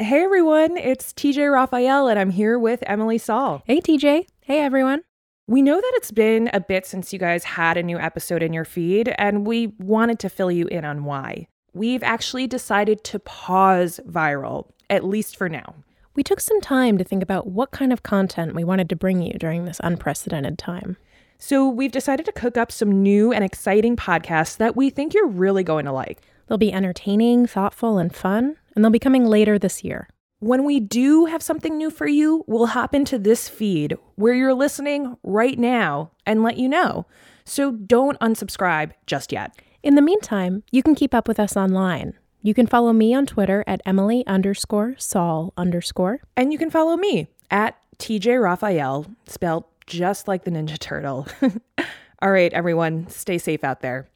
Hey everyone, it's TJ Raphael, and I'm here with Emily Saul. Hey, TJ. Hey, everyone. We know that it's been a bit since you guys had a new episode in your feed, and we wanted to fill you in on why. We've actually decided to pause viral, at least for now. We took some time to think about what kind of content we wanted to bring you during this unprecedented time. So we've decided to cook up some new and exciting podcasts that we think you're really going to like. They'll be entertaining, thoughtful, and fun, and they'll be coming later this year. When we do have something new for you, we'll hop into this feed where you're listening right now and let you know. So don't unsubscribe just yet. In the meantime, you can keep up with us online. You can follow me on Twitter at Emily underscore Saul underscore. And you can follow me at TJ Raphael, spelled just like the Ninja Turtle. All right, everyone, stay safe out there.